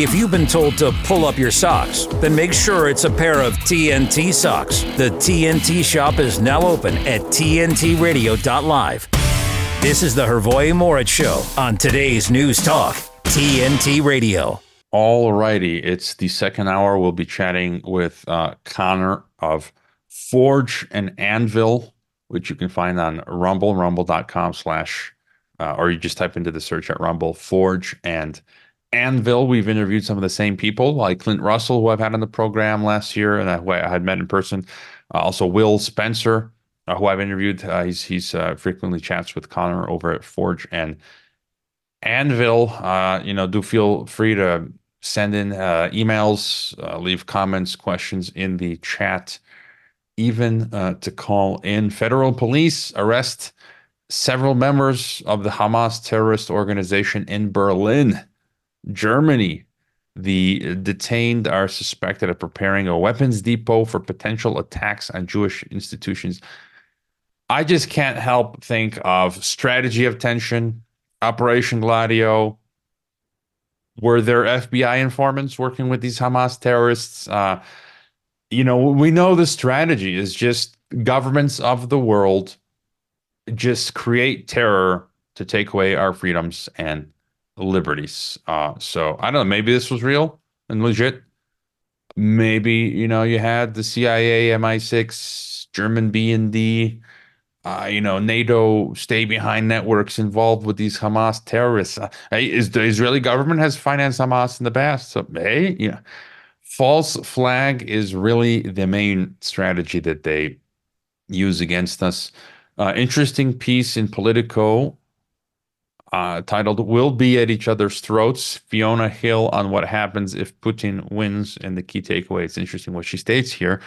If you've been told to pull up your socks, then make sure it's a pair of TNT socks. The TNT shop is now open at TNTRadio.live. This is the Hrvoje Morić Show on today's News Talk, TNT Radio. All righty. It's the second hour. We'll be chatting with uh, Connor of Forge and Anvil, which you can find on Rumble, rumble.com slash, uh, or you just type into the search at Rumble, Forge and Anvil, we've interviewed some of the same people, like Clint Russell, who I've had on the program last year, and who I had met in person. Uh, also, Will Spencer, uh, who I've interviewed. Uh, he's he's uh, frequently chats with Connor over at Forge and Anvil. Uh, you know, do feel free to send in uh, emails, leave comments, questions in the chat, even to call in. Federal police arrest several members of the Hamas terrorist organization in Berlin. Germany, the detained are suspected of preparing a weapons depot for potential attacks on Jewish institutions. I just can't help think of strategy of tension, Operation Gladio. Were there FBI informants working with these Hamas terrorists? Uh, you know, we know the strategy is just governments of the world just create terror to take away our freedoms and liberties. Uh, so I don't know. Maybe this was real and legit. Maybe you know you had the CIA, MI6, German B BND, uh, you know NATO stay behind networks involved with these Hamas terrorists. Uh, is the Israeli government has financed Hamas in the past? So hey, yeah, false flag is really the main strategy that they use against us. Uh, interesting piece in Politico uh, titled "We'll Be at Each Other's Throats." Fiona Hill on what happens if Putin wins, and the key takeaway. It's interesting what she states here.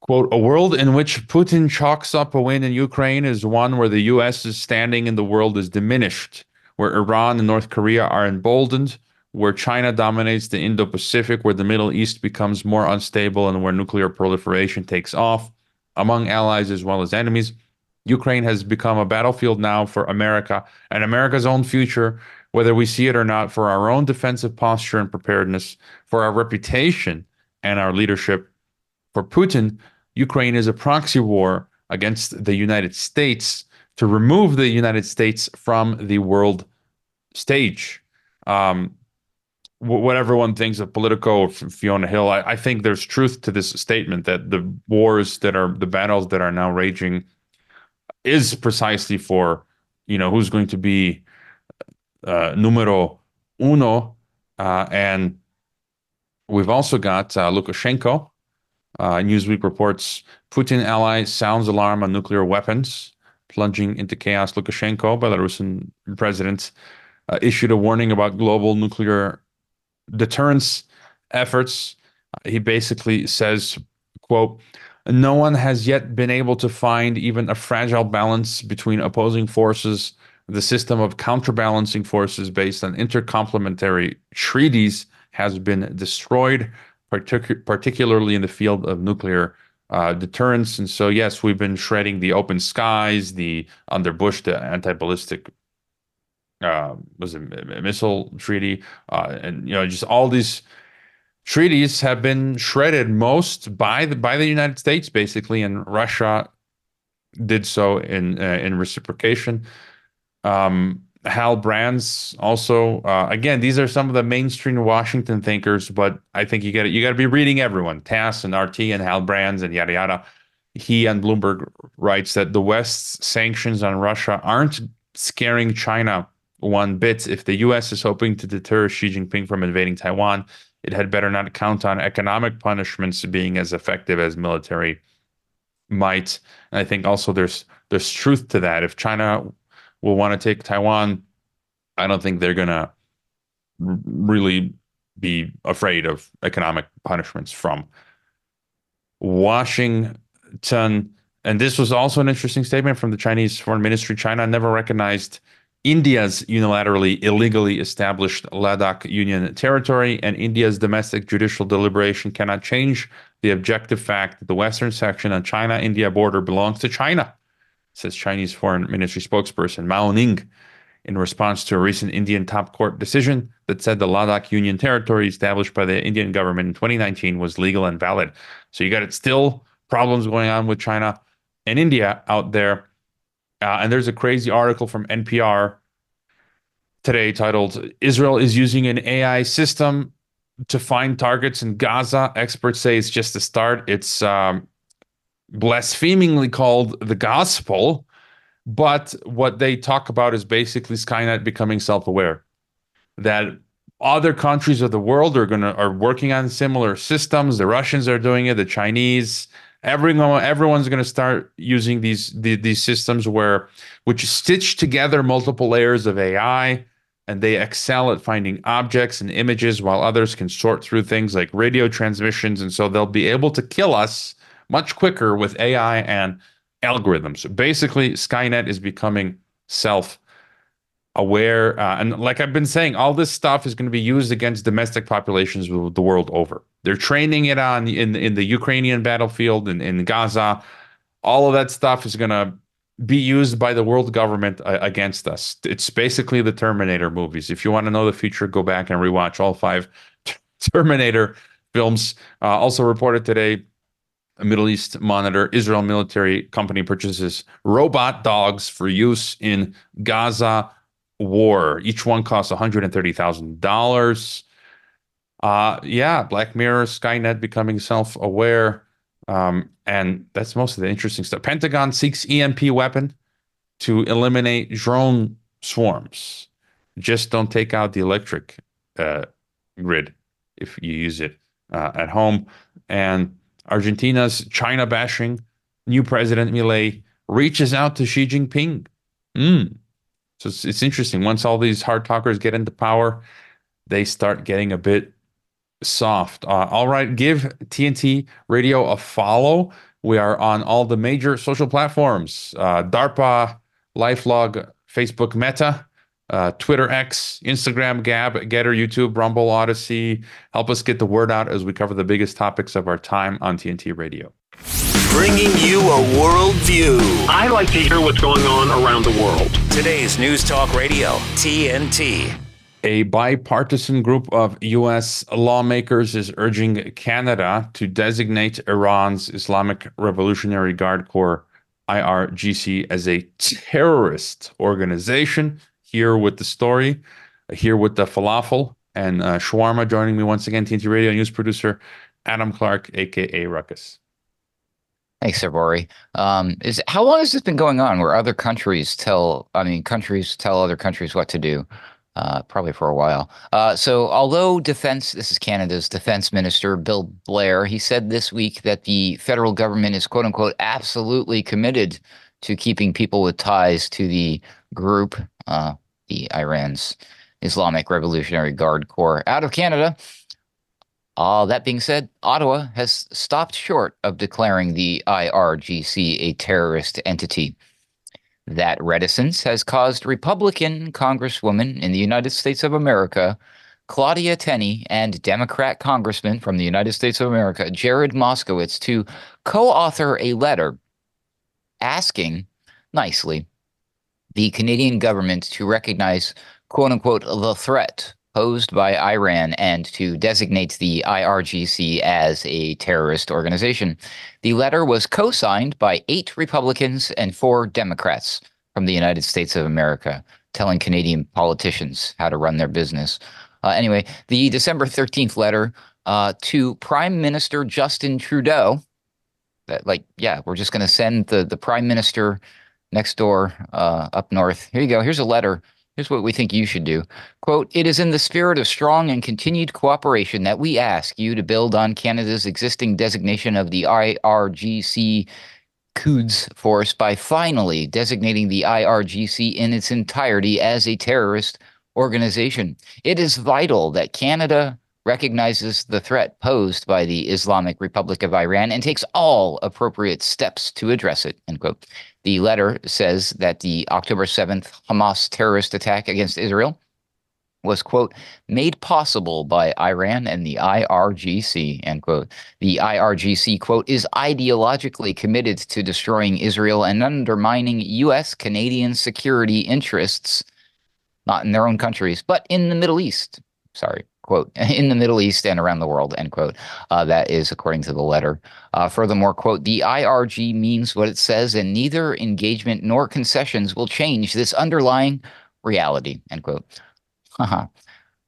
"Quote: A world in which Putin chalks up a win in Ukraine is one where the U.S.'s standing in the world is diminished, where Iran and North Korea are emboldened." Where China dominates the Indo Pacific, where the Middle East becomes more unstable, and where nuclear proliferation takes off among allies as well as enemies. Ukraine has become a battlefield now for America and America's own future, whether we see it or not, for our own defensive posture and preparedness, for our reputation and our leadership. For Putin, Ukraine is a proxy war against the United States to remove the United States from the world stage. Um, what everyone thinks of Politico or Fiona Hill, I, I think there's truth to this statement that the wars that are the battles that are now raging is precisely for you know who's going to be uh, numero uno, uh, and we've also got uh, Lukashenko. Uh, Newsweek reports Putin ally sounds alarm on nuclear weapons, plunging into chaos. Lukashenko, Belarusian president, uh, issued a warning about global nuclear deterrence efforts. He basically says, "quote." No one has yet been able to find even a fragile balance between opposing forces. The system of counterbalancing forces based on intercomplementary treaties has been destroyed, partic- particularly in the field of nuclear uh, deterrence. And so, yes, we've been shredding the open skies, the under Bush, the anti-ballistic uh, was it missile treaty, uh, and you know just all these treaties have been shredded most by the by the United States basically and Russia did so in uh, in reciprocation. Um, Hal Brands also uh, again these are some of the mainstream Washington thinkers but I think you got you got to be reading everyone Tass and RT and Hal Brands and yada yada. He and Bloomberg writes that the West's sanctions on Russia aren't scaring China one bit. If the US is hoping to deter Xi Jinping from invading Taiwan it had better not count on economic punishments being as effective as military might. And I think also there's there's truth to that. If China will want to take Taiwan, I don't think they're gonna really be afraid of economic punishments from Washington. And this was also an interesting statement from the Chinese Foreign Ministry. China never recognized India's unilaterally illegally established Ladakh Union territory, and India's domestic judicial deliberation cannot change the objective fact that the western section on China India border belongs to China, says Chinese Foreign Ministry spokesperson Mao Ning. In response to a recent Indian top court decision that said the Ladakh Union Territory established by the Indian government in 2019 was legal and valid. So you got it still problems going on with China and India out there. Uh, and there's a crazy article from NPR today titled Israel is using an AI system to find targets in Gaza. Experts say it's just a start. It's um, blasphemingly called the gospel. But what they talk about is basically Skynet becoming self-aware. That other countries of the world are gonna are working on similar systems. The Russians are doing it. The Chinese. Everyone, everyone's going to start using these, these these systems where, which stitch together multiple layers of AI and they excel at finding objects and images while others can sort through things like radio transmissions. And so they'll be able to kill us much quicker with AI and algorithms. Basically, Skynet is becoming self aware. Uh, and like I've been saying, all this stuff is going to be used against domestic populations the world over. They're training it on in, in the Ukrainian battlefield and in, in Gaza. All of that stuff is going to be used by the world government uh, against us. It's basically the Terminator movies. If you want to know the future, go back and rewatch all five Terminator films. Uh, also reported today, a Middle East Monitor, Israel military company purchases robot dogs for use in Gaza war. Each one costs $130,000. Uh, yeah, Black Mirror, Skynet becoming self-aware. Um, and that's most of the interesting stuff. Pentagon seeks EMP weapon to eliminate drone swarms. Just don't take out the electric uh, grid if you use it uh, at home. And Argentina's China bashing new president Milei reaches out to Xi Jinping. Mm. So it's, it's interesting. Once all these hard talkers get into power, they start getting a bit soft. Uh, all right, give TNT Radio a follow. We are on all the major social platforms uh, DARPA, Lifelog, Facebook Meta, uh, Twitter X, Instagram, Gab, GETTR, YouTube, Rumble, Odysee. Help us get the word out as we cover the biggest topics of our time on TNT Radio. Bringing you a world view. I like to hear what's going on around the world. Today's News Talk Radio, TNT. A bipartisan group of U.S. lawmakers is urging Canada to designate Iran's Islamic Revolutionary Guard Corps, IRGC, as a terrorist organization. Here with the story, here with the falafel and uh, shawarma. Joining me once again, TNT Radio news producer Adam Clark, aka Ruckus. Thanks, Bori. Um, is how long has this been going on? Where other countries tell, I mean, countries tell other countries what to do? Uh, probably for a while. Uh, so, although defense, this is Canada's defense minister, Bill Blair, he said this week that the federal government is quote unquote absolutely committed to keeping people with ties to the group, uh, the Iran's Islamic Revolutionary Guard Corps, out of Canada. Uh, that being said, Ottawa has stopped short of declaring the IRGC a terrorist entity. That reticence has caused Republican Congresswoman in the United States of America, Claudia Tenney, and Democrat Congressman from the United States of America, Jared Moskowitz, to co author a letter asking nicely the Canadian government to recognize, quote unquote, the threat posed by Iran and to designate the IRGC as a terrorist organization. The letter was co signed by eight Republicans and four Democrats from the United States of America, telling Canadian politicians how to run their business. Uh, anyway, the December 13th letter uh, to Prime Minister Justin Trudeau. That, like, yeah, we're just going to send the, the Prime Minister next door uh, up north. Here you go. Here's a letter Here's what we think you should do. Quote, it is in the spirit of strong and continued cooperation that we ask you to build on Canada's existing designation of the IRGC Quds force by finally designating the IRGC in its entirety as a terrorist organization. It is vital that Canada recognizes the threat posed by the Islamic Republic of Iran and takes all appropriate steps to address it. End quote. The letter says that the October 7th Hamas terrorist attack against Israel was, quote, made possible by Iran and the IRGC, end quote. The IRGC, quote, is ideologically committed to destroying Israel and undermining U.S. Canadian security interests, not in their own countries, but in the Middle East. sorry, quote, in the Middle East and around the world, end quote. Uh, that is according to the letter. Uh, furthermore, quote, the IRG means what it says, and neither engagement nor concessions will change this underlying reality, end quote. Haha.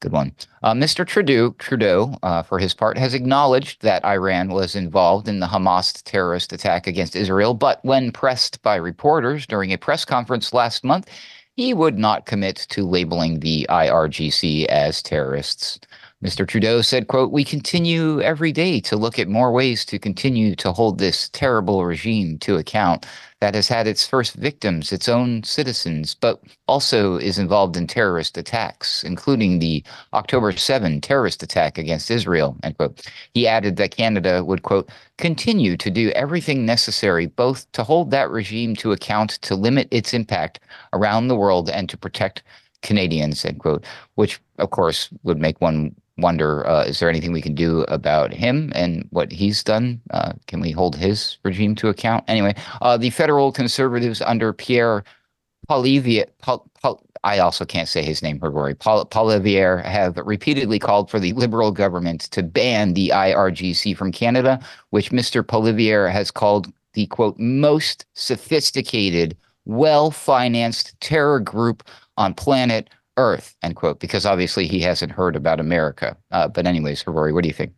Good one. Uh, Mr. Trudeau, Trudeau uh, for his part, has acknowledged that Iran was involved in the Hamas terrorist attack against Israel, but when pressed by reporters during a press conference last month, he would not commit to labeling the IRGC as terrorists. Mr. Trudeau said, quote, We continue every day to look at more ways to continue to hold this terrible regime to account that has had its first victims, its own citizens, but also is involved in terrorist attacks, including the October 7 terrorist attack against Israel, end quote. He added that Canada would, quote, continue to do everything necessary both to hold that regime to account, to limit its impact around the world, and to protect Canadians, end quote, which of course would make one wonder uh, is there anything we can do about him and what he's done? Uh, can we hold his regime to account? Anyway, uh, the federal conservatives under Pierre Poilievre, Paul, Paul, I also can't say his name, Gregory, Paul, Poilievre have repeatedly called for the liberal government to ban the IRGC from Canada, which Mr. Poilievre has called the quote most sophisticated, well-financed terror group on planet Earth, end quote, because obviously he hasn't heard about America. Uh, but anyways, Rory, what do you think?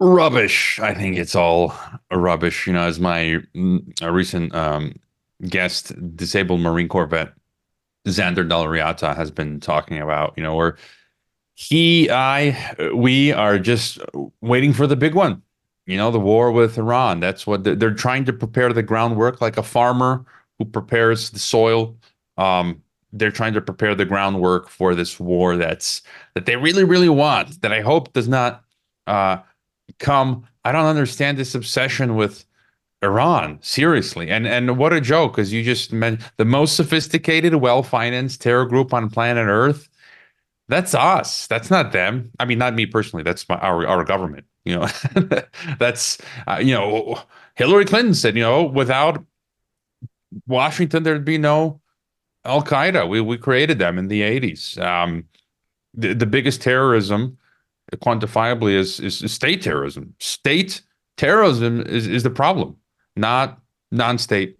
Rubbish. I think it's all rubbish. You know, as my mm, recent um, guest, disabled Marine Corps vet Xander Dell'Ariata has been talking about, you know, where he, I, we are just waiting for the big one. You know, the war with Iran. That's what they're, they're trying to prepare the groundwork, like a farmer who prepares the soil. Um, they're trying to prepare the groundwork for this war that's that they really really want that i hope does not uh come i don't understand this obsession with iran seriously. And and what a joke because you just meant the most sophisticated well-financed terror group on planet earth that's us. That's not them. I mean not me personally that's my our, our government you know. That's uh, you know hillary clinton said you know without washington there'd be no Al Qaeda. We we created them in the eighties. Um, the the biggest terrorism, quantifiably, is, is, is state terrorism. State terrorism is is the problem, not non-state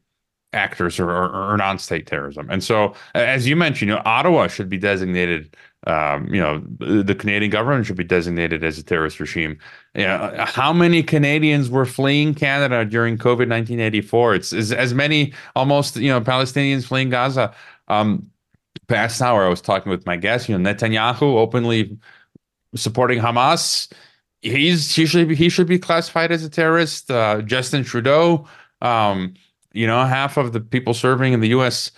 actors or, or, or, non-state terrorism. And so, as you mentioned, you know, Ottawa should be designated. Um, you know, the Canadian government should be designated as a terrorist regime. Yeah, how many Canadians were fleeing Canada during COVID nineteen eighty four? It's, it's as many almost you know Palestinians fleeing Gaza. Um, past hour, I was talking with my guest. You know, Netanyahu openly supporting Hamas. He's he should be, he should be classified as a terrorist. Uh, Justin Trudeau, um, you know, half of the people serving in the U.S.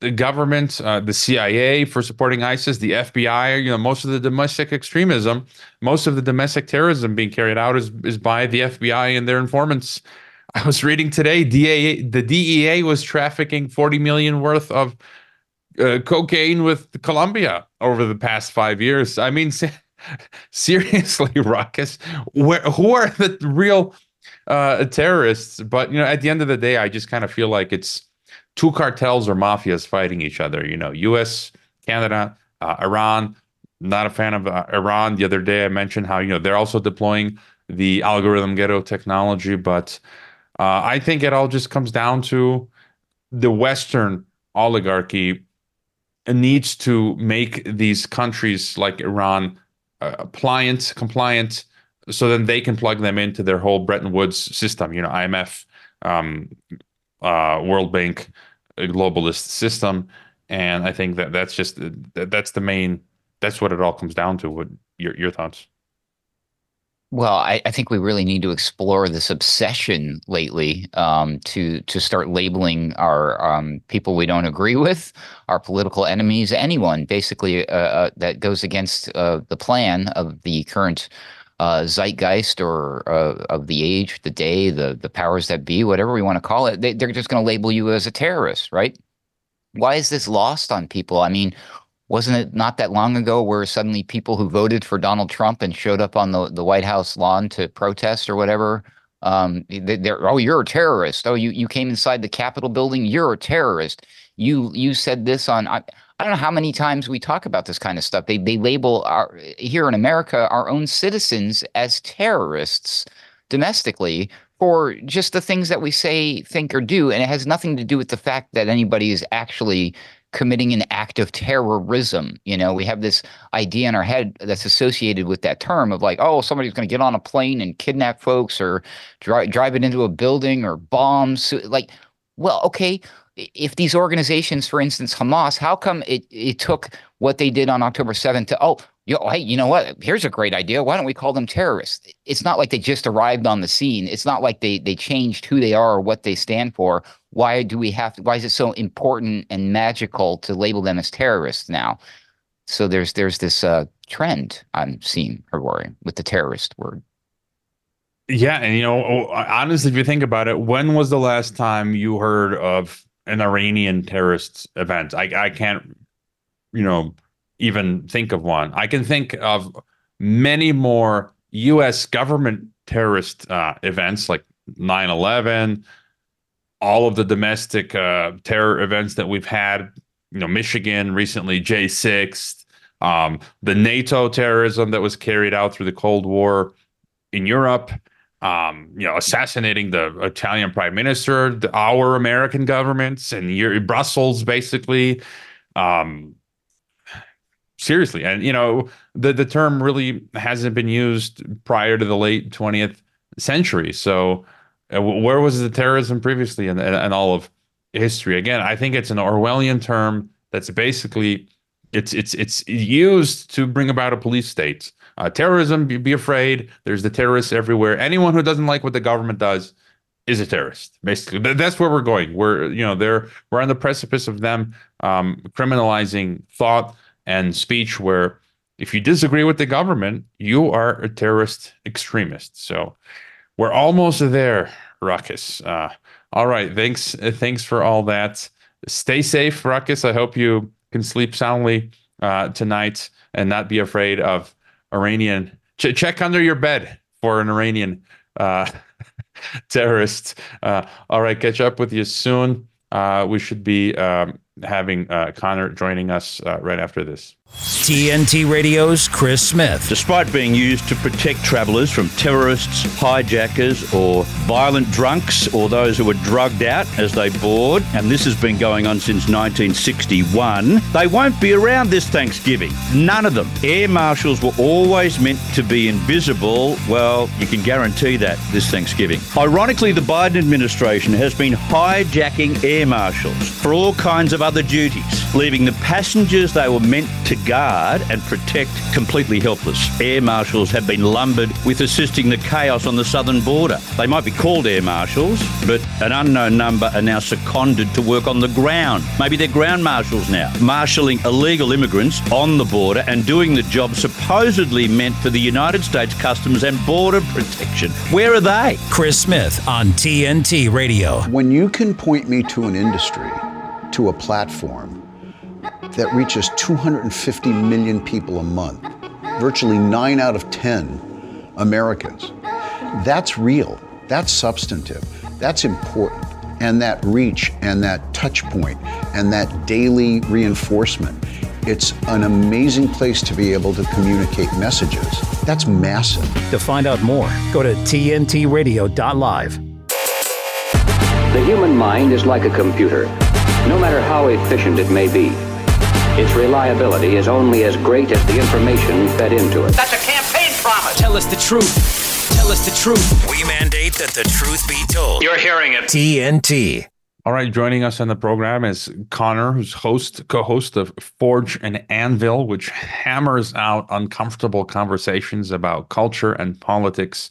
The government, uh, the CIA for supporting ISIS, the FBI, you know, most of the domestic extremism, most of the domestic terrorism being carried out is is by the FBI and their informants. I was reading today, DA, the DEA was trafficking 40 million worth of uh, cocaine with Colombia over the past five years. I mean, seriously, Ruckus, where who are the real uh, terrorists? But you know, at the end of the day, I just kind of feel like it's two cartels or mafias fighting each other. You know, U.S., Canada, uh, Iran. Not a fan of uh, Iran. The other day, I mentioned how you know they're also deploying the algorithm ghetto technology, but uh, I think it all just comes down to the Western oligarchy needs to make these countries like Iran uh, pliant, compliant, so then they can plug them into their whole Bretton Woods system. You know, IMF, um, uh, World Bank, globalist system, and I think that that's just that's the main. That's what it all comes down to. What your your thoughts? Well, I, I, think we really need to explore this obsession lately um, to to start labeling our um, people we don't agree with, our political enemies, anyone basically uh, uh, that goes against uh, the plan of the current uh, zeitgeist or uh, of the age, the day, the the powers that be, whatever we want to call it. They, they're just going to label you as a terrorist, right? Why is this lost on people? I mean, wasn't it not that long ago where suddenly people who voted for Donald Trump and showed up on the, the White House lawn to protest or whatever, um, they, are oh, you're a terrorist. Oh, you, you came inside the Capitol building. You're a terrorist. You you said this on. I, I don't know how many times we talk about this kind of stuff. They they label our here in America our own citizens as terrorists domestically for just the things that we say, think, or do, and it has nothing to do with the fact that anybody is actually committing an act of terrorism. You know, we have this idea in our head that's associated with that term of like, oh, somebody's going to get on a plane and kidnap folks or drive drive it into a building or bombs. Like, well, okay, if these organizations, for instance, Hamas, how come it, it took what they did on October 7th to, oh, you know, hey, you know what? Here's a great idea. Why don't we call them terrorists? It's not like they just arrived on the scene. It's not like they they changed who they are or what they stand for. Why do we have to, why is it so important and magical to label them as terrorists now? So there's there's this uh, trend I'm seeing, Rory, with the terrorist word. Yeah, and you know, honestly, if you think about it, when was the last time you heard of an Iranian terrorist event? I I can't, you know, even think of one. I can think of many more U.S. government terrorist uh, events like 9 11, all of the domestic uh, terror events that we've had, you know, Michigan recently, J6, um, the NATO terrorism that was carried out through the Cold War in Europe. Um, you know, assassinating the Italian prime minister, the, our American governments, and Brussels, basically. Um, seriously and you know the the term really hasn't been used prior to the late 20th century. So uh, where was the terrorism previously in, in, in, all of history? Again i think it's an orwellian term that's basically it's it's it's used to bring about a police state. Uh, terrorism be, be afraid. There's the terrorists everywhere. Anyone who doesn't like what the government does is a terrorist basically. That's where we're going. We're you know they're we're on the precipice of them um, criminalizing thought and speech where if you disagree with the government, you are a terrorist extremist. So we're almost there, Ruckus. Uh, all right, thanks, uh, thanks for all that. Stay safe, Ruckus. I hope you can sleep soundly uh, tonight and not be afraid of Iranian. Ch- check under your bed for an Iranian uh, terrorist. Uh, all right, catch up with you soon. Uh, we should be um, having uh, Connor joining us uh, right after this. TNT Radio's Chris Smith. Despite being used to protect travelers from terrorists, hijackers, or violent drunks, or those who were drugged out as they board, and this has been going on since 1961, they won't be around this Thanksgiving. None of them. Air marshals were always meant to be invisible. Well, you can guarantee that this Thanksgiving. Ironically, the Biden administration has been hijacking air marshals for all kinds of other duties, leaving the passengers they were meant to guard and protect completely helpless. Air marshals have been lumbered with assisting the chaos on the southern border. They might be called air marshals, but an unknown number are now seconded to work on the ground. Maybe they're ground marshals now, marshalling illegal immigrants on the border and doing the job supposedly meant for the United States Customs and Border Protection. Where are they? Chris Smith on TNT Radio. When you can point me to an industry, to a platform, that reaches 250 million people a month, virtually nine out of 10 Americans. That's real, that's substantive, that's important. And that reach and that touch point and that daily reinforcement, it's an amazing place to be able to communicate messages. That's massive. To find out more, go to tntradio.live. The human mind is like a computer, no matter how efficient it may be. Its reliability is only as great as the information fed into it. That's a campaign promise. Tell us the truth. Tell us the truth. We mandate that the truth be told. You're hearing it. TNT. All right, joining us on the program is Connor, who's host, co-host of Forge and Anvil, which hammers out uncomfortable conversations about culture and politics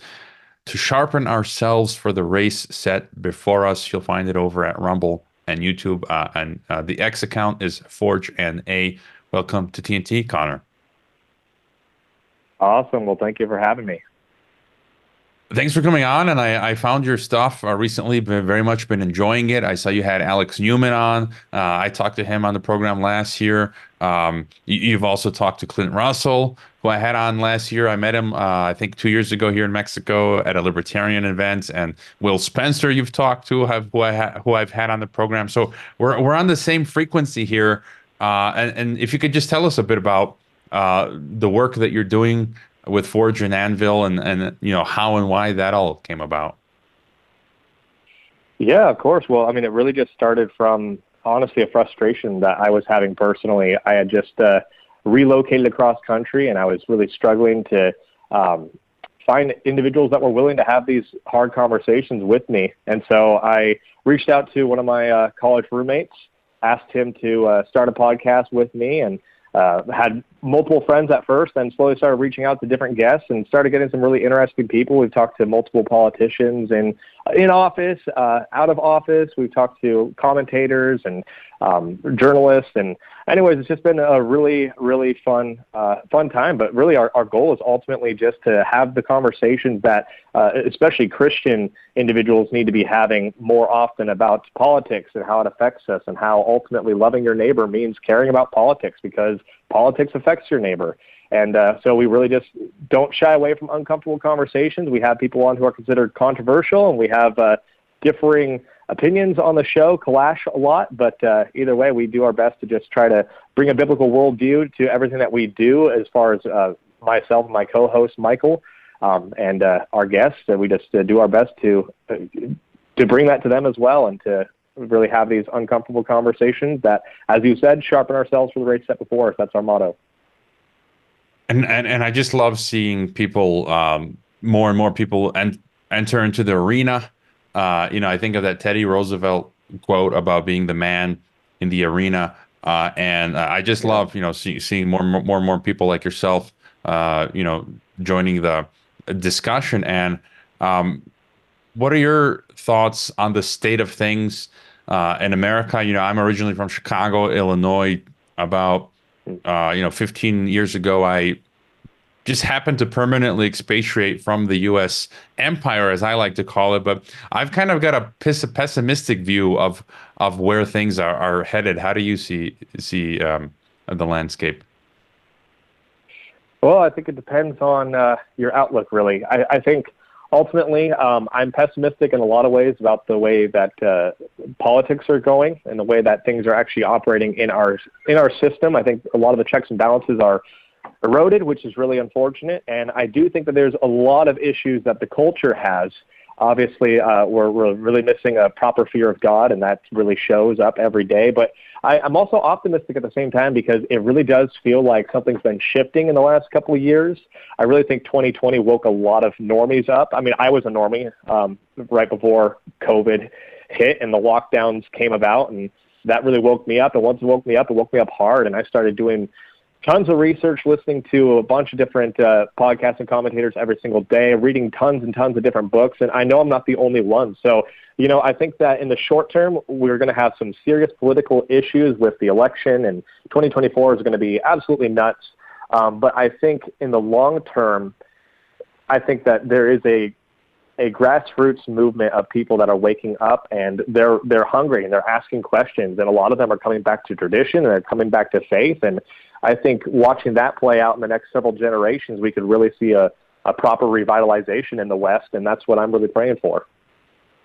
to sharpen ourselves for the race set before us. You'll find it over at Rumble and YouTube. Uh, and uh, the X account is Forge and A. Welcome to TNT, Connor. Awesome. Well, thank you for having me. Thanks for coming on. And I, I found your stuff uh, recently, been very much been enjoying it. I saw you had Alex Newman on. Uh, I talked to him on the program last year. Um, you, have also talked to Clint Russell, who I had on last year. I met him, uh, I think, two years ago here in Mexico at a libertarian event. And Will Spencer, you've talked to, have who I ha- who I've had on the program. So we're we're on the same frequency here. Uh, and, and if you could just tell us a bit about uh, the work that you're doing with Forge and Anvil, and and you know how and why that all came about. Yeah, of course. Well, I mean, it really just started from honestly a frustration that I was having personally. I had just uh, relocated across country, and I was really struggling to um, find individuals that were willing to have these hard conversations with me. And so I reached out to one of my uh, college roommates, asked him to uh, start a podcast with me, and uh, had multiple friends at first, then slowly started reaching out to different guests and started getting some really interesting people. We've talked to multiple politicians in in office, uh, out of office. We've talked to commentators and um, journalists, and anyways, it's just been a really, really fun, uh, fun time. But really, our, our goal is ultimately just to have the conversations that, uh, especially Christian individuals, need to be having more often about politics and how it affects us, and how ultimately loving your neighbor means caring about politics because politics affects your neighbor. And uh, so we really just don't shy away from uncomfortable conversations. We have people on who are considered controversial, and we have uh, differing opinions on the show clash a lot, but uh, either way, we do our best to just try to bring a biblical worldview to everything that we do. As far as uh, myself, my co-host Michael, um, and uh, our guests, and we just uh, do our best to uh, to bring that to them as well, and to really have these uncomfortable conversations that, as you said, sharpen ourselves for the race set before us. That's our motto. And and, and I just love seeing people, um, more and more people, and enter into the arena uh, you know, I think of that Teddy Roosevelt quote about being the man in the arena. Uh, and uh, I just love, you know, see, seeing more, more, more and more people like yourself, uh, you know, joining the discussion. And um, what are your thoughts on the state of things uh, in America? You know, I'm originally from Chicago, Illinois. About, uh, you know, 15 years ago, I just happened to permanently expatriate from the U.S. empire, as I like to call it. But I've kind of got a pessimistic view of of where things are, are headed. How do you see see um, the landscape? Well, I think it depends on uh, your outlook. Really, I, I think ultimately um, I'm pessimistic in a lot of ways about the way that uh, politics are going and the way that things are actually operating in our in our system. I think a lot of the checks and balances are eroded, which is really unfortunate. And I do think that there's a lot of issues that the culture has. Obviously, uh, we're, we're really missing a proper fear of God, and that really shows up every day. But I, I'm also optimistic at the same time because it really does feel like something's been shifting in the last couple of years. I really think 2020 woke a lot of normies up. I mean, I was a normie um, right before COVID hit and the lockdowns came about, and that really woke me up. And once it woke me up, it woke me up hard, and I started doing tons of research, listening to a bunch of different uh, podcasts and commentators every single day, reading tons and tons of different books. And I know I'm not the only one. So, you know, I think that in the short term, we're going to have some serious political issues with the election, and 2024 is going to be absolutely nuts. Um, but I think in the long term, I think that there is a a grassroots movement of people that are waking up and they're they're hungry and they're asking questions and a lot of them are coming back to tradition and they're coming back to faith and I think watching that play out in the next several generations, we could really see a, a proper revitalization in the West, and that's what I'm really praying for.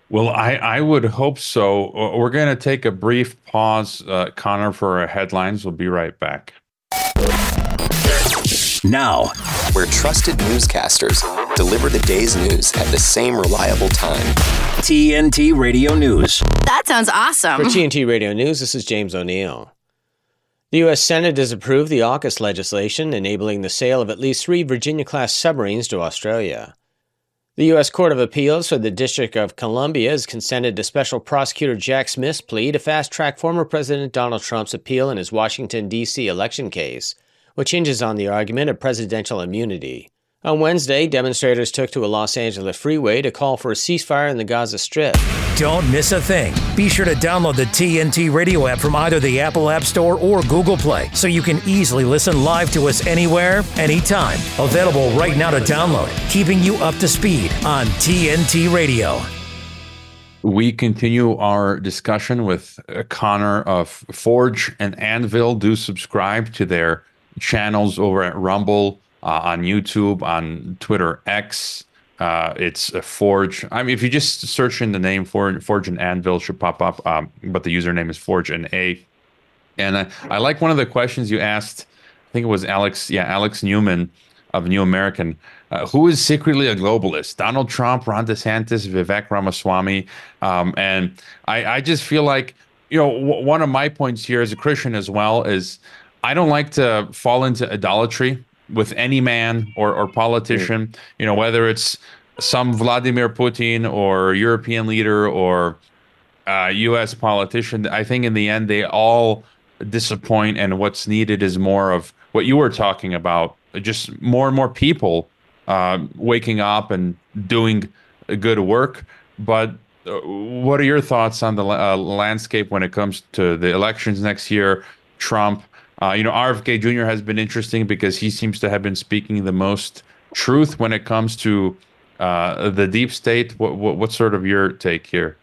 Well, I, I would hope so. We're going to take a brief pause, uh, Connor, for our headlines. We'll be right back. Now, where trusted newscasters deliver the day's news at the same reliable time. TNT Radio News. That sounds awesome. For TNT Radio News, this is James O'Neill. The U.S. Senate has approved the AUKUS legislation enabling the sale of at least three Virginia class submarines to Australia. The U.S. Court of Appeals for the District of Columbia has consented to Special Prosecutor Jack Smith's plea to fast track former President Donald Trump's appeal in his Washington, D.C. election case, which hinges on the argument of presidential immunity. On Wednesday, demonstrators took to a Los Angeles freeway to call for a ceasefire in the Gaza Strip. Don't miss a thing. Be sure to download the TNT radio app from either the Apple App Store or Google Play so you can easily listen live to us anywhere, anytime. Available right now to download, keeping you up to speed on TNT Radio. We continue our discussion with Connor of Forge and Anvil. Do subscribe to their channels over at Rumble uh, on YouTube, on Twitter X. Uh, it's a Forge. I mean, if you just search in the name Forge, Forge and Anvil should pop up, um, but the username is Forge and A. And I, I like one of the questions you asked. I think it was Alex, yeah, Alex Newman of New American. Uh, who is secretly a globalist? Donald Trump, Ron DeSantis, Vivek Ramaswamy, um, and I, I just feel like you know w- one of my points here as a Christian as well is I don't like to fall into idolatry with any man or, or politician. Mm. You know whether it's some Vladimir Putin or European leader or uh, U.S. politician. I think in the end they all disappoint, and what's needed is more of what you were talking about, just more and more people uh, waking up and doing good work. But uh, what are your thoughts on the uh, landscape when it comes to the elections next year? Trump, uh, you know, RFK Jr. has been interesting because he seems to have been speaking the most truth when it comes to uh, the deep state. What, what, what's sort of your take here?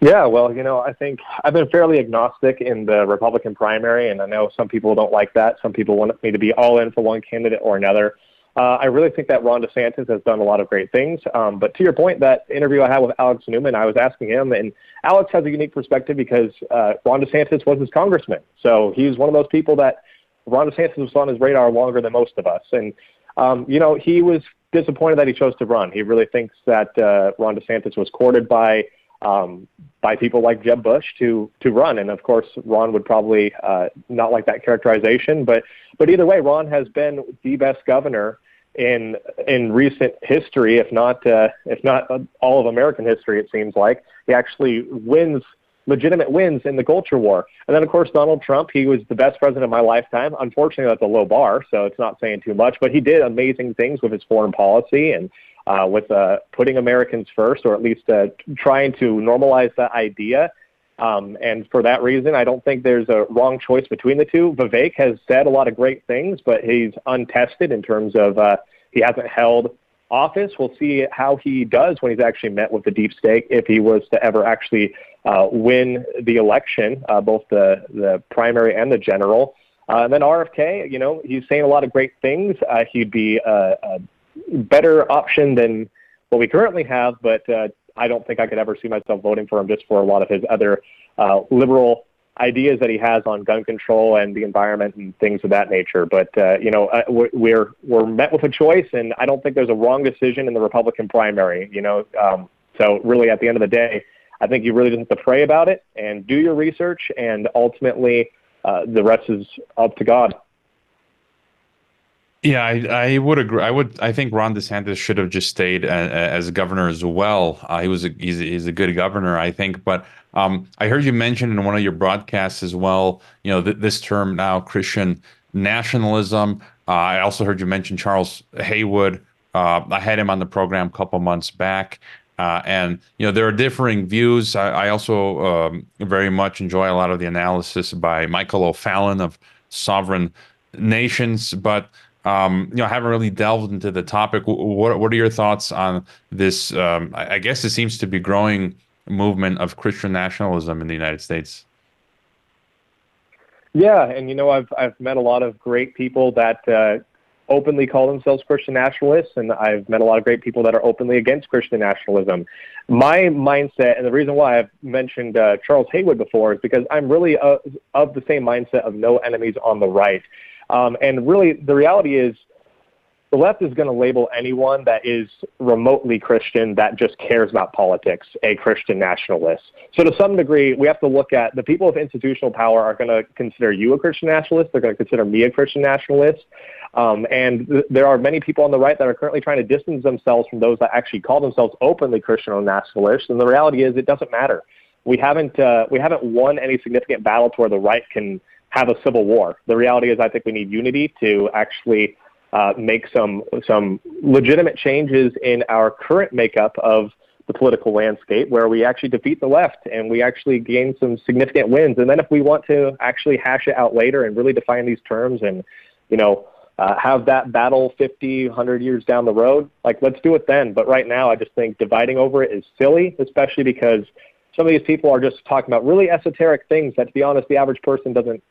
Yeah, well, you know, I think I've been fairly agnostic in the Republican primary, and I know some people don't like that. Some people want me to be all in for one candidate or another. Uh, I really think that Ron DeSantis has done a lot of great things. Um, but to your point, that interview I had with Alex Newman, I was asking him, and Alex has a unique perspective because uh, Ron DeSantis was his congressman. So he's one of those people that Ron DeSantis was on his radar longer than most of us. And, um, you know, he was disappointed that he chose to run. He really thinks that uh, Ron DeSantis was courted by um, by people like Jeb Bush to to run. And of course, Ron would probably uh, not like that characterization. But but either way, Ron has been the best governor in in recent history, if not uh, if not all of American history. It seems like he actually wins legitimate wins in the culture war. And then, of course, Donald Trump, he was the best president of my lifetime. Unfortunately, that's a low bar, so it's not saying too much, but he did amazing things with his foreign policy and uh, with uh, putting Americans first, or at least uh, trying to normalize that idea. Um, and for that reason, I don't think there's a wrong choice between the two. Vivek has said a lot of great things, but he's untested in terms of uh, he hasn't held office. We'll see how he does when he's actually met with the deep state, if he was to ever actually uh, win the election, uh, both the, the primary and the general. Uh, and then RFK, you know, he's saying a lot of great things. Uh, he'd be a, a better option than what we currently have, but uh, I don't think I could ever see myself voting for him just for a lot of his other uh, liberal ideas that he has on gun control and the environment and things of that nature. But uh, you know, uh, we're we're met with a choice, and I don't think there's a wrong decision in the Republican primary. You know, um, so really at the end of the day, I think you really just have to pray about it and do your research, and ultimately, uh, the rest is up to God. Yeah, I, I would agree. I would. I think Ron DeSantis should have just stayed as, as governor as well. Uh, he was a he's, a he's a good governor, I think. But um, I heard you mention in one of your broadcasts as well. You know th- this term now, Christian nationalism. Uh, I also heard you mention Charles Haywood. Uh, I had him on the program a couple months back. Uh, and you know there are differing views. I, I also um, very much enjoy a lot of the analysis by Michael O'Fallon of Sovereign Nations, but um, you know, I haven't really delved into the topic. What What are your thoughts on this? Um, I guess it seems to be growing movement of Christian nationalism in the United States. Yeah, and you know, I've I've met a lot of great people that uh, openly call themselves Christian nationalists, and I've met a lot of great people that are openly against Christian nationalism. My mindset, and the reason why I've mentioned uh, Charles Haywood before, is because I'm really uh, of the same mindset of no enemies on the right. Um, and really, the reality is, the left is going to label anyone that is remotely Christian that just cares about politics a Christian nationalist. So, to some degree, we have to look at the people with institutional power are going to consider you a Christian nationalist. They're going to consider me a Christian nationalist. Um, and th- there are many people on the right that are currently trying to distance themselves from those that actually call themselves openly Christian or nationalists. And the reality is, it doesn't matter. We haven't uh, we haven't won any significant battle to where the right can have a civil war. The reality is, I think we need unity to actually uh, make some some legitimate changes in our current makeup of the political landscape, where we actually defeat the left and we actually gain some significant wins. And then, if we want to actually hash it out later and really define these terms and you know uh, have that battle 50, 100 years down the road, like let's do it then. But right now, I just think dividing over it is silly, especially because some of these people are just talking about really esoteric things that, to be honest, the average person doesn't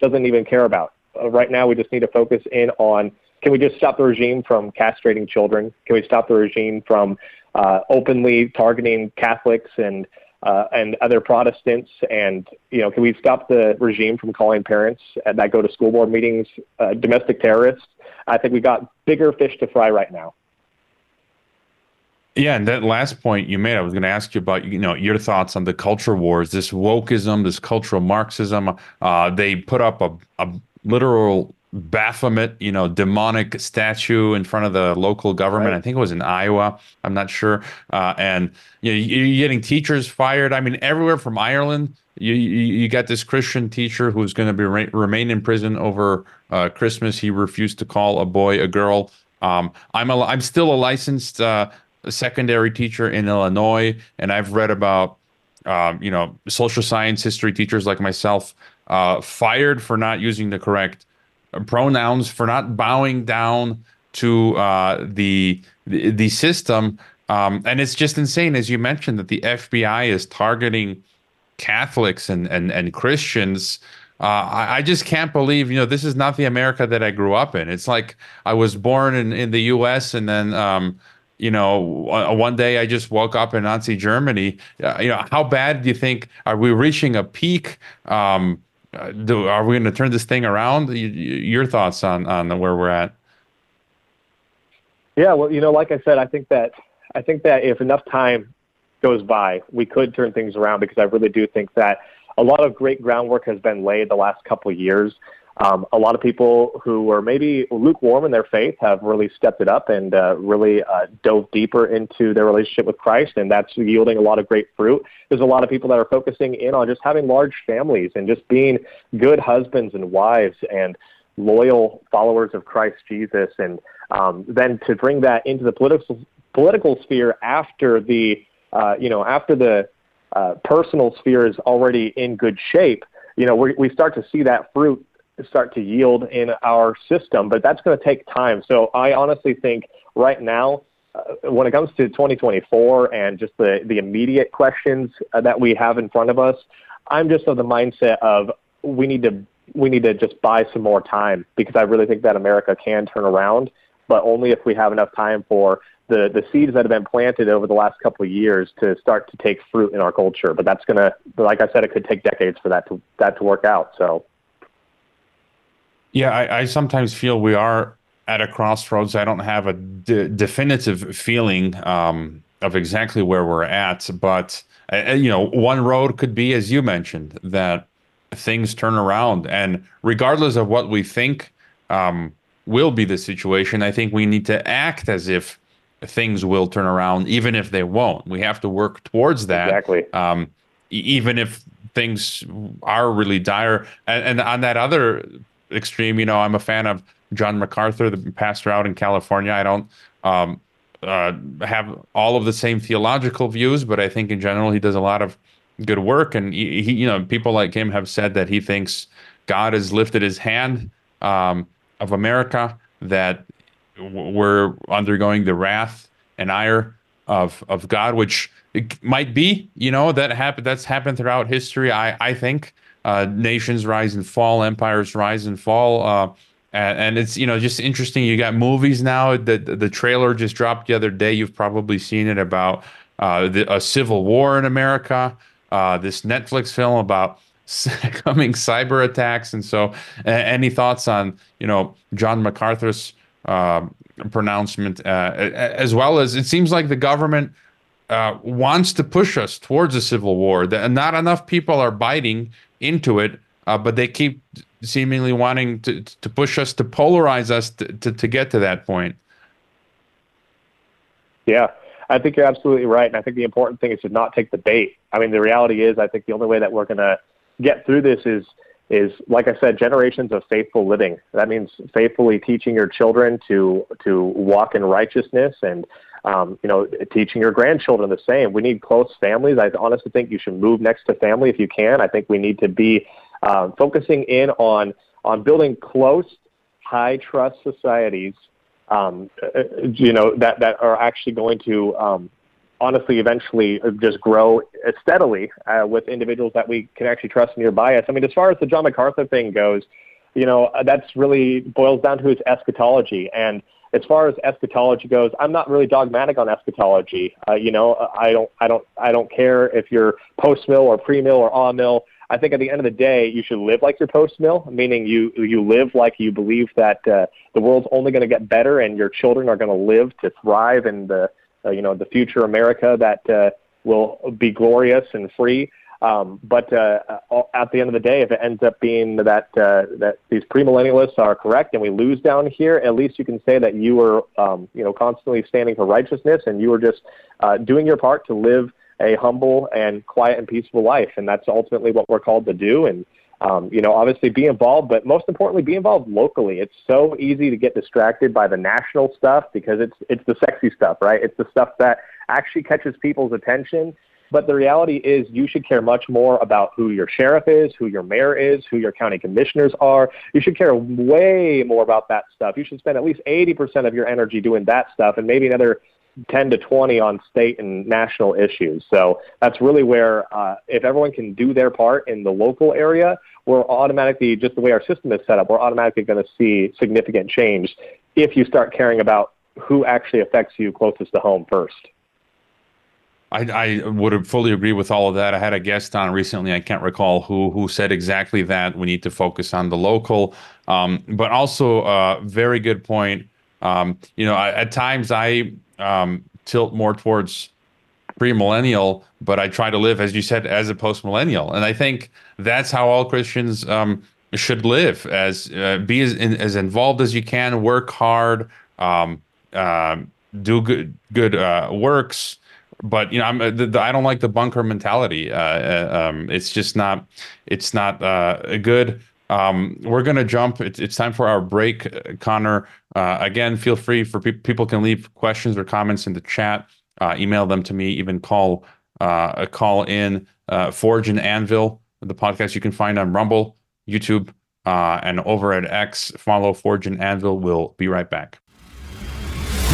doesn't even care about. Uh, right now, we just need to focus in on can we just stop the regime from castrating children? Can we stop the regime from uh, openly targeting Catholics and uh, and other Protestants? And you know, can we stop the regime from calling parents that go to school board meetings uh, domestic terrorists? I think we got bigger fish to fry right now. Yeah, and that last point you made, I was going to ask you about you know your thoughts on the culture wars, this wokeism, this cultural Marxism. Uh, they put up a, a literal Baphomet, you know, demonic statue in front of the local government. Right. I think it was in Iowa. I'm not sure. Uh, and you know, you're getting teachers fired. I mean, everywhere from Ireland, you you, you got this Christian teacher who's going to be re- remain in prison over uh, Christmas. He refused to call a boy a girl. Um, I'm a I'm still a licensed uh, secondary teacher in Illinois, and I've read about um, you know social science history teachers like myself uh, fired for not using the correct pronouns for not bowing down to uh, the, the, the system. Um, and it's just insane, as you mentioned, that the FBI is targeting Catholics and and and Christians. Uh, I, I, just can't believe, you know, this is not the America that I grew up in. It's like I was born in, in the U.S. and then, um, you know, one day I just woke up in Nazi Germany. Uh, you know, how bad do you think are we reaching a peak? Um, uh, do, are we going to turn this thing around? your thoughts on on where we're at? Yeah, well, you know, like I said, I think that I think that if enough time goes by, we could turn things around because I really do think that a lot of great groundwork has been laid the last couple of years. Um, a lot of people who were maybe lukewarm in their faith have really stepped it up and uh, really uh, dove deeper into their relationship with Christ, and that's yielding a lot of great fruit. There's a lot of people that are focusing in on just having large families and just being good husbands and wives and loyal followers of Christ Jesus, and um, then to bring that into the political political sphere after the uh, you know after the uh, personal sphere is already in good shape. You know, we, we start to see that fruit start to yield in our system, but that's going to take time. So I honestly think right now, uh, when it comes to 2024 and just the, the immediate questions uh, that we have in front of us, I'm just of the mindset of we need to we need to just buy some more time because I really think that America can turn around, but only if we have enough time for the, the seeds that have been planted over the last couple of years to start to take fruit in our culture. But that's gonna, like I said, it could take decades for that to that to work out. So. Yeah, I, I sometimes feel we are at a crossroads. I don't have a de- definitive feeling um, of exactly where we're at, but uh, you know, one road could be, as you mentioned, that things turn around, and regardless of what we think um, will be the situation, I think we need to act as if things will turn around, even if they won't. We have to work towards that. Exactly. Um, even if things are really dire, and, and on that other extreme. You know, I'm a fan of John MacArthur, the pastor out in California. I don't um, uh, have all of the same theological views, but I think in general he does a lot of good work. And he, he you know, people like him have said that he thinks God has lifted his hand um, of America, that we're undergoing the wrath and ire of of God, which might be, you know, that happened. That's happened throughout history. I I think uh, nations rise and fall, empires rise and fall. Uh, and, and, it's you know just interesting. You got movies now. The the trailer just dropped the other day. You've probably seen it about uh, the, a civil war in America. Uh, this Netflix film about coming cyber attacks. And so, any thoughts on you know John MacArthur's uh, pronouncement, uh, as well as it seems like the government uh, wants to push us towards a civil war. That not enough people are biting into it, uh, but they keep seemingly wanting to to push us to polarize us to, to, to get to that point. Yeah, I think you're absolutely right, and I think the important thing is to not take the bait. I mean, the reality is, I think the only way that we're going to get through this is is like I said, generations of faithful living. That means faithfully teaching your children to to walk in righteousness and um, you know, teaching your grandchildren the same. We need close families. I honestly think you should move next to family if you can. I think we need to be uh, focusing in on on building close, high trust societies. Um, uh, you know that that are actually going to um, honestly eventually just grow steadily uh, with individuals that we can actually trust nearby us. I mean, as far as the John MacArthur thing goes, you know, that's really boils down to his eschatology. And as far as eschatology goes, I'm not really dogmatic on eschatology. Uh, you know, I don't, I don't, I don't care if you're post mill or pre mill or on mill. I think at the end of the day, you should live like you're post mill, meaning you you live like you believe that uh, the world's only going to get better and your children are going to live to thrive in the uh, you know the future America that uh, will be glorious and free. Um, but uh, uh, at the end of the day, if it ends up being that uh, that these premillennialists are correct and we lose down here, at least you can say that you were um, you know constantly standing for righteousness and you were just uh, doing your part to live a humble and quiet and peaceful life, and that's ultimately what we're called to do. And um, you know, obviously be involved, but most importantly, be involved locally. It's so easy to get distracted by the national stuff because it's it's the sexy stuff, right? It's the stuff that actually catches people's attention but the reality is, you should care much more about who your sheriff is, who your mayor is, who your county commissioners are. You should care way more about that stuff. You should spend at least 80% of your energy doing that stuff and maybe another 10 to 20 on state and national issues. So that's really where, uh, if everyone can do their part in the local area, we're automatically, just the way our system is set up, we're automatically going to see significant change if you start caring about who actually affects you closest to home first. I, I would fully agree with all of that. I had a guest on recently. I can't recall who who said exactly that. We need to focus on the local, um, but also a uh, very good point. Um, you know, I, at times I um, tilt more towards pre-millennial, but I try to live, as you said, as a post-millennial, and I think that's how all Christians um, should live: as uh, be as in, as involved as you can, work hard, um, uh, do good good uh, works but you know, I'm the, the, I don't like the bunker mentality. Uh, uh, um, it's just not, it's not uh, good. Um, we're gonna jump. It's, it's time for our break, Connor. Uh, again, feel free for pe- people can leave questions or comments in the chat. Uh, email them to me. Even call uh, call in Forge and Anvil, the podcast you can find on Rumble, YouTube, and over at X. Follow Forge and Anvil. We'll be right back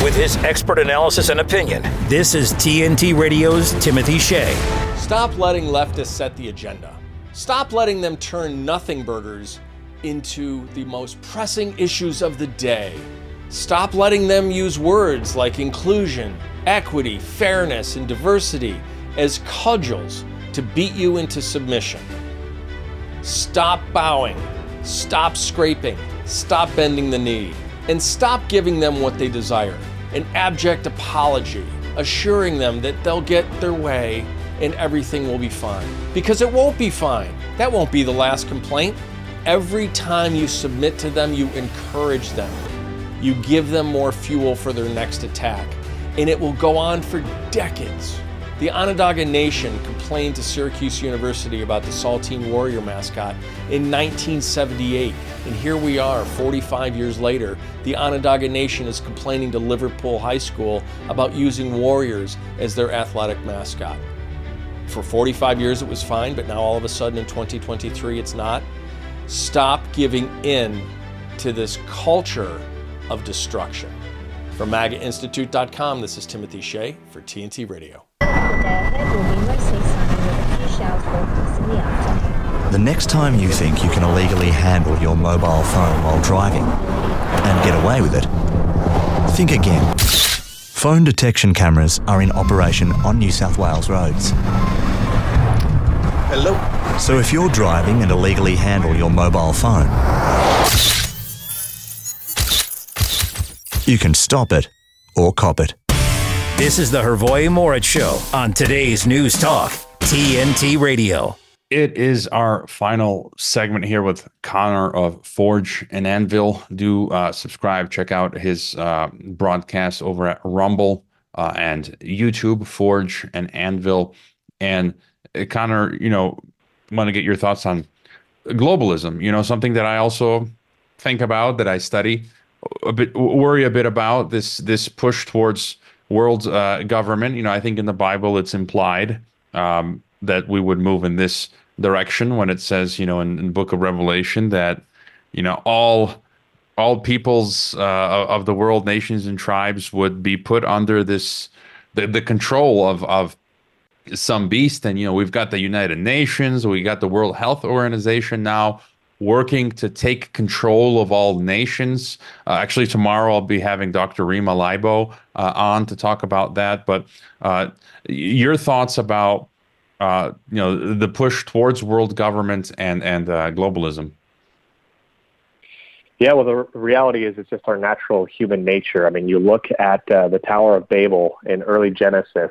with his expert analysis and opinion. This is TNT Radio's Timothy Shea. Stop letting leftists set the agenda. Stop letting them turn nothing burgers into the most pressing issues of the day. Stop letting them use words like inclusion, equity, fairness, and diversity as cudgels to beat you into submission. Stop bowing. Stop scraping. Stop bending the knee. And stop giving them what they desire an abject apology, assuring them that they'll get their way and everything will be fine. Because it won't be fine. That won't be the last complaint. Every time you submit to them, you encourage them. You give them more fuel for their next attack. And it will go on for decades. The Onondaga Nation complained to Syracuse University about the Saltine Warrior mascot in 1978. And here we are, 45 years later. The Onondaga Nation is complaining to Liverpool High School about using Warriors as their athletic mascot. For 45 years it was fine, but now all of a sudden in 2023 it's not. Stop giving in to this culture of destruction. From MAGAInstitute.com, this is Timothy Shea for TNT Radio. The next time you think you can illegally handle your mobile phone while driving and get away with it, think again. Phone detection cameras are in operation on New South Wales roads. Hello. So if you're driving and illegally handle your mobile phone, you can stop it or cop it. This is the Hrvoje Morić Show on today's News Talk, TNT Radio. It is our final segment here with Connor of Forge and Anvil. Do uh, subscribe, check out his uh, broadcast over at Rumble uh, and YouTube, Forge and Anvil. And uh, Connor, you know, want to get your thoughts on globalism. You know, something that I also think about, that I study a bit, worry a bit about this this push towards world uh, government. You know, I think in the Bible it's implied um, that we would move in this direction when it says, you know, in, in Book of Revelation that you know all all peoples uh, of the world, nations and tribes would be put under this the, the control of of some beast. And you know, we've got the United Nations, we got the World Health Organization now. Working to take control of all nations. Uh, actually, tomorrow I'll be having Dr. Rima Laibow uh, on to talk about that. But uh, your thoughts about uh, you know the push towards world government and and uh, globalism. Yeah, well, the reality is it's just our natural human nature. I mean, you look at uh, the Tower of Babel in early Genesis,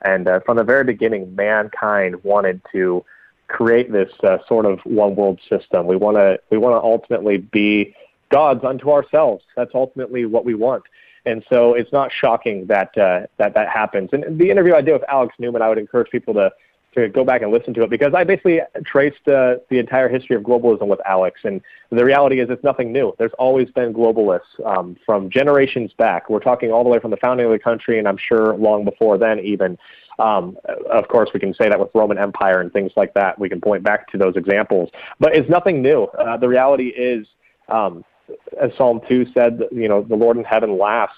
and from the very beginning, mankind wanted to create this uh, sort of one world system. We want to we want to ultimately be gods unto ourselves. That's ultimately what we want. And so it's not shocking that uh, that that happens. And the interview I did with Alex Newman, I would encourage people to to go back and listen to it because I basically traced uh, the entire history of globalism with Alex. And the reality is, it's nothing new. There's always been globalists um, from generations back. We're talking all the way from the founding of the country, and I'm sure long before then, even. Um, of course, we can say that with Roman Empire and things like that. We can point back to those examples, but it's nothing new. Uh, the reality is, um, as Psalm two said, you know, the Lord in heaven laughs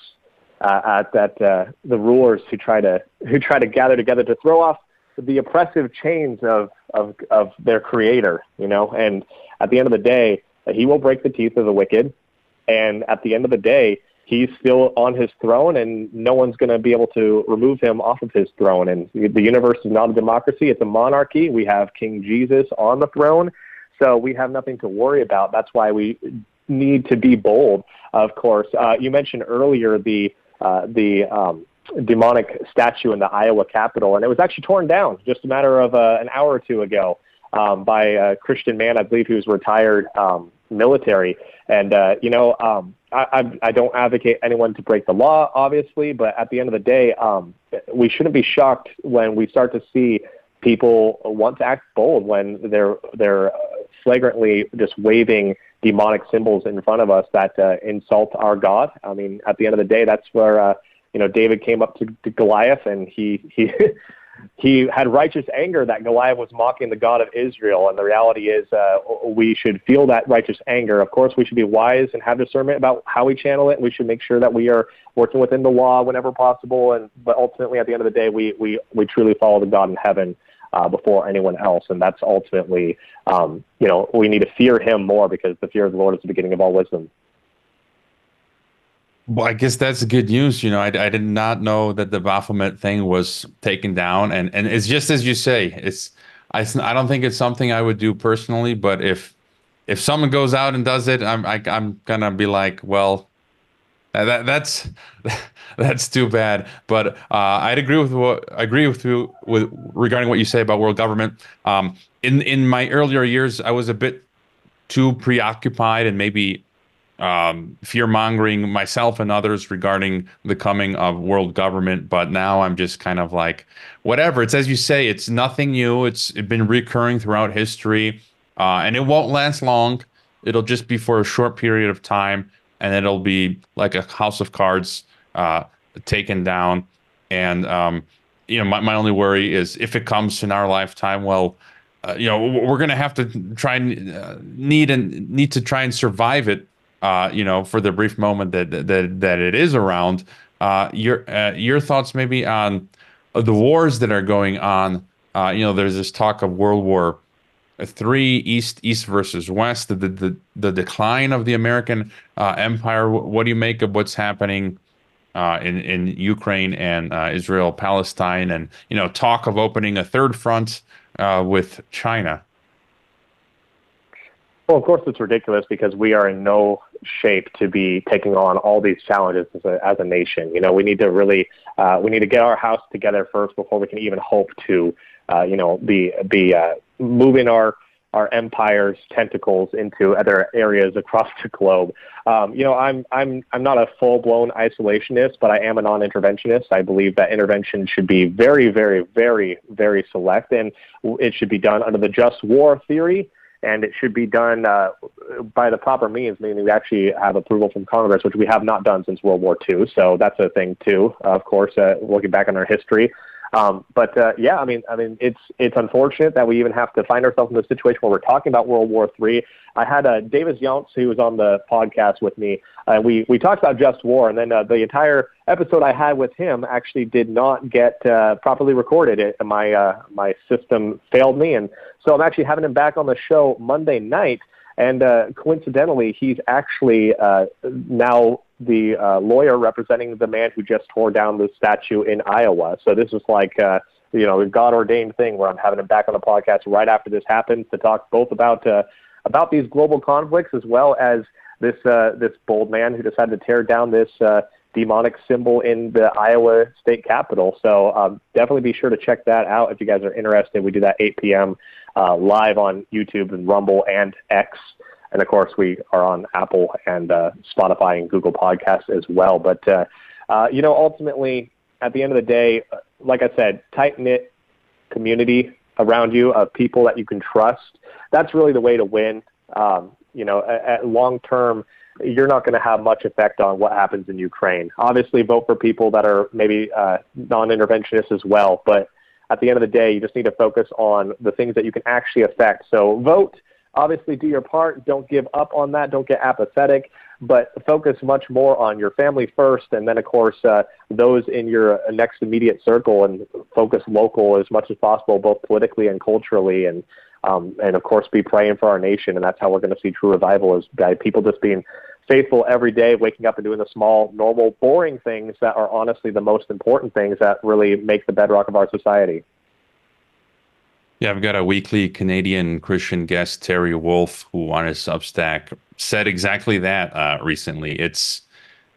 uh, at that uh, the rulers who try to who try to gather together to throw off the oppressive chains of, of, of their creator, you know, and at the end of the day, he will break the teeth of the wicked. And at the end of the day, he's still on his throne and no one's going to be able to remove him off of his throne. And the universe is not a democracy. It's a monarchy. We have King Jesus on the throne. So we have nothing to worry about. That's why we need to be bold, of course. Uh, you mentioned earlier the, uh, the, um, demonic statue in the Iowa Capitol, and it was actually torn down just a matter of uh, an hour or two ago um, by a Christian man. I believe he was retired um, military. And uh, you know, um, I, I, I don't advocate anyone to break the law, obviously, but at the end of the day, um, we shouldn't be shocked when we start to see people want to act bold when they're they're flagrantly just waving demonic symbols in front of us that uh, insult our God. I mean, at the end of the day, that's where uh, you know, David came up to, to Goliath and he he he had righteous anger that Goliath was mocking the God of Israel. And the reality is, uh, we should feel that righteous anger. Of course, we should be wise and have discernment about how we channel it. We should make sure that we are working within the law whenever possible. And but ultimately, at the end of the day, we we we truly follow the God in heaven. Uh, before anyone else, and that's ultimately, um, you know, we need to fear Him more because the fear of the Lord is the beginning of all wisdom. Well, I guess that's good news. You know, I, I did not know that the Baphomet thing was taken down, and and it's just as you say. It's I, I don't think it's something I would do personally, but if if someone goes out and does it, I'm I, I'm gonna be like, well, that that's that's too bad. But uh, I'd agree with what I agree with you with regarding what you say about world government. Um, in in my earlier years, I was a bit too preoccupied and maybe um, fear mongering myself and others regarding the coming of world government. But now I'm just kind of like, whatever. It's as you say, it's nothing new. It's, been recurring throughout history, uh, and it won't last long. It'll just be for a short period of time, and it'll be like a house of cards uh, taken down. And um, you know, my, my only worry is if it comes in our lifetime, well. Uh, you know, we're going to have to try and uh, need and need to try and survive it uh, you know, for the brief moment that that that it is around. Uh, your uh, your thoughts maybe on the wars that are going on. Uh, you know, there's this talk of World War Three, East East versus West, the the the decline of the American uh, empire. What do you make of what's happening? Uh, in in Ukraine and uh, Israel, Palestine, and you know talk of opening a third front uh, with China. Well, of course, it's ridiculous because we are in no shape to be taking on all these challenges as a, as a nation. You know, we need to really uh, we need to get our house together first before we can even hope to, uh, you know, be be uh, moving our our empire's tentacles into other areas across the globe. Um, you know, I'm I'm I'm not a full blown isolationist, but I am a non interventionist. I believe that intervention should be very, very, very, very select, and it should be done under the just war theory and it should be done uh, by the proper means, meaning we actually have approval from Congress, which we have not done since World War II. So that's a thing too, of course, uh, looking back on our history. Um, but uh, yeah, I mean, I mean, it's it's unfortunate that we even have to find ourselves in this situation where we're talking about World War III. I had uh, Davis Younts, who was on the podcast with me. Uh, we we talked about just war, and then uh, the entire episode I had with him actually did not get uh, properly recorded. It, my uh, my system failed me, and so I'm actually having him back on the show Monday night And uh, coincidentally, he's actually uh, now the uh, lawyer representing the man who just tore down the statue in Iowa. So this is like, uh, you know, a God ordained thing where I'm having him back on the podcast right after this happens to talk both about uh, about these global conflicts as well as this uh, this bold man who decided to tear down this uh, demonic symbol in the Iowa state capitol. So um, definitely be sure to check that out if you guys are interested. We do that 8 p.m. Uh, live on YouTube and Rumble and X. And of course, we are on Apple and uh, Spotify and Google Podcasts as well. But, uh, uh, you know, ultimately, at the end of the day, uh, like I said, tight knit community around you of people that you can trust. That's really the way to win. Um, you know, at, at long term, you're not going to have much effect on what happens in Ukraine. Obviously, vote for people that are maybe uh, non-interventionists as well. But at the end of the day, you just need to focus on the things that you can actually affect. So vote. Obviously, do your part. Don't give up on that. Don't get apathetic. But focus much more on your family first, and then, of course, uh, those in your next immediate circle, and focus local as much as possible, both politically and culturally. And um, and of course, be praying for our nation, and that's how we're going to see true revival is by people just being faithful every day, waking up and doing the small, normal, boring things that are honestly the most important things that really make the bedrock of our society. Yeah, I've got a weekly Canadian Christian guest, Terry Wolf, who on his Substack said exactly that uh, recently. It's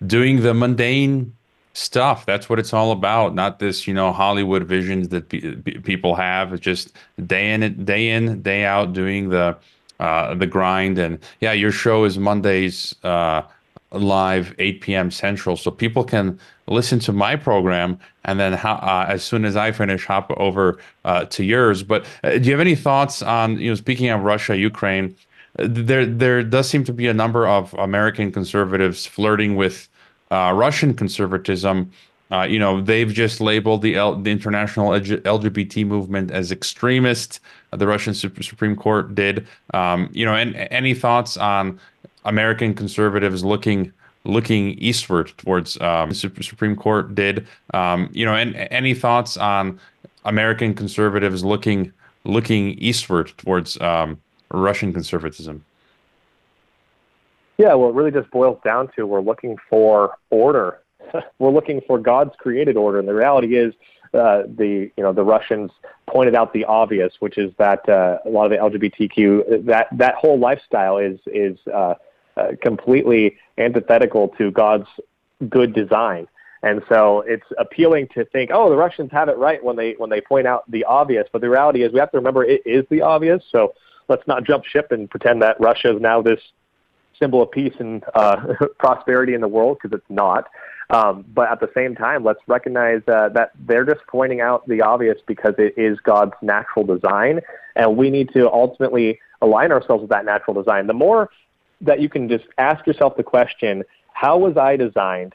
doing the mundane stuff. That's what it's all about. Not this, you know, Hollywood visions that pe- people have. It's just day in, day in, day out, doing the uh, the grind. And yeah, your show is Mondays uh, live, 8 p.m. Central, so people can listen to my program and then uh, as soon as I finish, hop over uh, to yours. But uh, do you have any thoughts on you know speaking of Russia, Ukraine? There, there does seem to be a number of American conservatives flirting with uh, Russian conservatism. Uh, you know, they've just labeled the, L- the international LGBT movement as extremist. The Russian Supreme Court did. Um, you know, and any thoughts on American conservatives looking looking eastward towards um, Supreme Court did? Um, you know, and any thoughts on American conservatives looking looking eastward towards um, Russian conservatism? Yeah, well, it really just boils down to we're looking for order we're looking for God's created order, and the reality is uh, the you know the Russians pointed out the obvious, which is that uh, a lot of the LGBTQ that that whole lifestyle is is uh, uh, completely antithetical to God's good design. And so it's appealing to think, oh, the Russians have it right when they when they point out the obvious. But the reality is, we have to remember it is the obvious. So let's not jump ship and pretend that Russia is now this symbol of peace and uh, prosperity in the world because it's not. Um, but at the same time, let's recognize uh, that they're just pointing out the obvious because it is God's natural design, and we need to ultimately align ourselves with that natural design. The more that you can just ask yourself the question, how was I designed?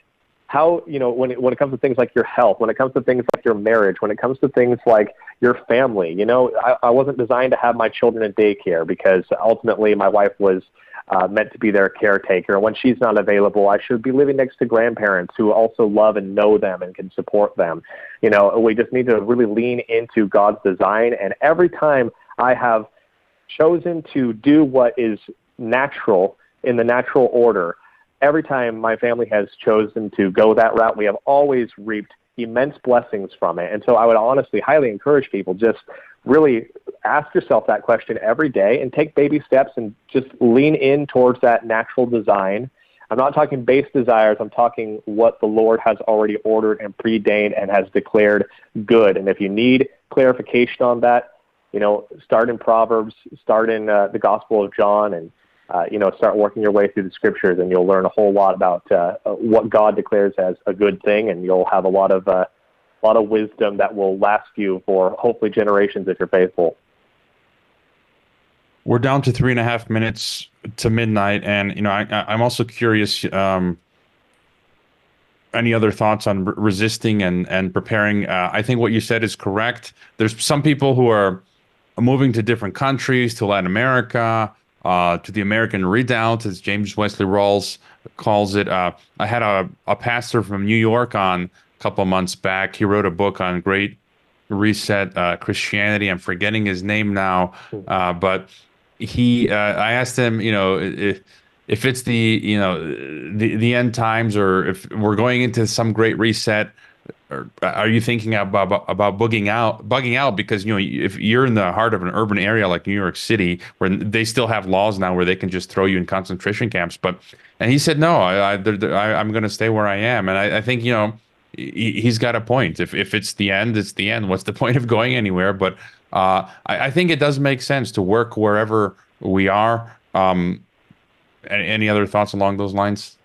How, you know, when it, when it comes to things like your health, when it comes to things like your marriage, when it comes to things like your family, you know, I, I wasn't designed to have my children in daycare because ultimately my wife was uh, meant to be their caretaker. When she's not available, I should be living next to grandparents who also love and know them and can support them. You know, we just need to really lean into God's design. And every time I have chosen to do what is natural in the natural order, every time my family has chosen to go that route, we have always reaped immense blessings from it. And so I would honestly highly encourage people just really ask yourself that question every day and take baby steps and just lean in towards that natural design. I'm not talking base desires, I'm talking what the Lord has already ordered and preordained and has declared good. And if you need clarification on that, you know, start in Proverbs, start in uh, the Gospel of John, and uh, you know, start working your way through the scriptures, and you'll learn a whole lot about uh, what God declares as a good thing, and you'll have a lot of uh, a lot of wisdom that will last you for hopefully generations if you're faithful. We're down to three and a half minutes to midnight, and you know I, I'm also curious. Um, any other thoughts on re- resisting and and preparing? Uh, I think what you said is correct. There's some people who are moving to different countries, to Latin America, uh, to the American Redoubt, as James Wesley Rawles calls it. Uh, I had a, a pastor from New York on a couple months back. He wrote a book on Great Reset uh, Christianity. I'm forgetting his name now, uh, but he, uh, I asked him, you know, if, if it's the, you know, the the end times, or if we're going into some great reset, or are you thinking about about bugging out bugging out because you know if you're in the heart of an urban area like New York City where they still have laws now where they can just throw you in concentration camps but and he said no I, I, am going to stay where I am. And I, I think you know he, has got a point. If if it's the end it's the end. What's the point of going anywhere? But uh, I, I think it does make sense to work wherever we are. Um, any other thoughts along those lines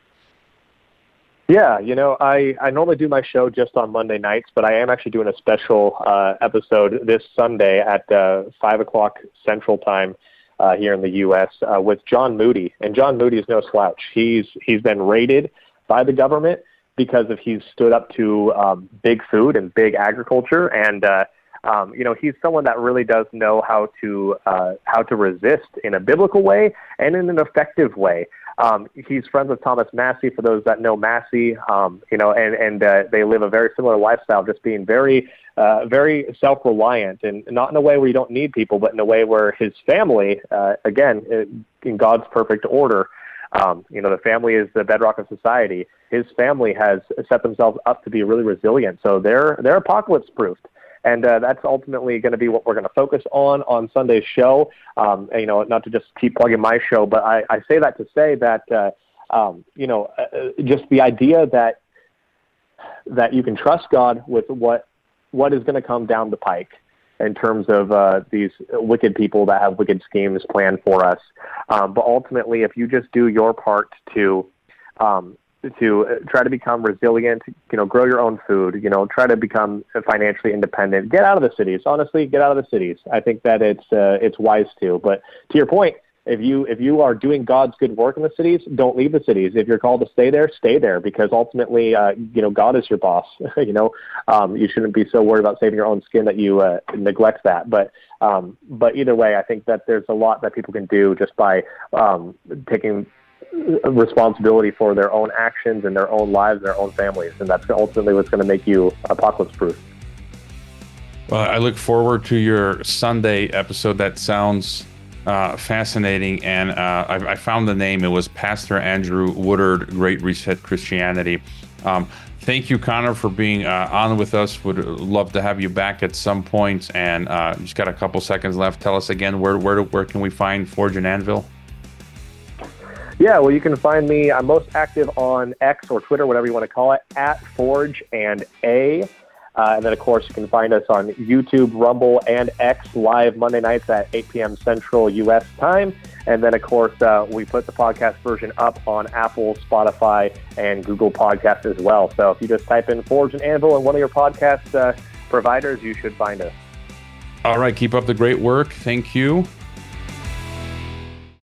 yeah, you know, I, I normally do my show just on Monday nights, but I am actually doing a special uh, episode this Sunday at uh, 5 o'clock Central Time uh, here in the U.S. Uh, with John Moody. And John Moody is no slouch. He's He's been raided by the government because of he's stood up to um, big food and big agriculture. And, uh, um, you know, he's someone that really does know how to, uh, how to resist in a biblical way and in an effective way. Um, he's friends with Thomas Massie. For those that know Massie, um, you know, and and uh, they live a very similar lifestyle, just being very, uh, very self-reliant, and not in a way where you don't need people, but in a way where his family, uh, again, in God's perfect order, um, you know, the family is the bedrock of society. His family has set themselves up to be really resilient, so they're they're apocalypse proofed and uh, that's ultimately going to be what we're going to focus on on Sunday's show. Um, and, you know, not to just keep plugging my show, but I, I say that to say that uh, um, you know, uh, uh, just the idea that that you can trust God with what what is going to come down the pike in terms of uh, these wicked people that have wicked schemes planned for us. Um, but ultimately, if you just do your part to um, to uh, try to become resilient, you know, grow your own food, you know, try to become financially independent. Get out of the cities. Honestly, get out of the cities. I think that it's uh, it's wise to. But to your point, if you if you are doing God's good work in the cities, don't leave the cities. If you're called to stay there, stay there because ultimately, uh, you know, God is your boss. you know, um, you shouldn't be so worried about saving your own skin that you uh, neglect that. But um, but either way, I think that there's a lot that people can do just by um, taking responsibility for their own actions and their own lives their own families. And that's ultimately what's going to make you apocalypse proof. Well, I look forward to your Sunday episode. That sounds uh, fascinating. And uh, I, I, found the name. It was Pastor Andrew Woodard, Great Reset Christianity. Um, thank you, Connor, for being uh, on with us. Would love to have you back at some point. And uh, just got a couple seconds left. Tell us again where where where can we find Forge and Anvil? Yeah, well, you can find me. I'm most active on X or Twitter, whatever you want to call it, at Forge and A. Uh, and then, of course, you can find us on YouTube, Rumble, and X live Monday nights at 8 p.m. Central U.S. time. And then, of course, uh, we put the podcast version up on Apple, Spotify, and Google Podcasts as well. So if you just type in Forge and Anvil in one of your podcast uh, providers, you should find us. All right. Keep up the great work. Thank you.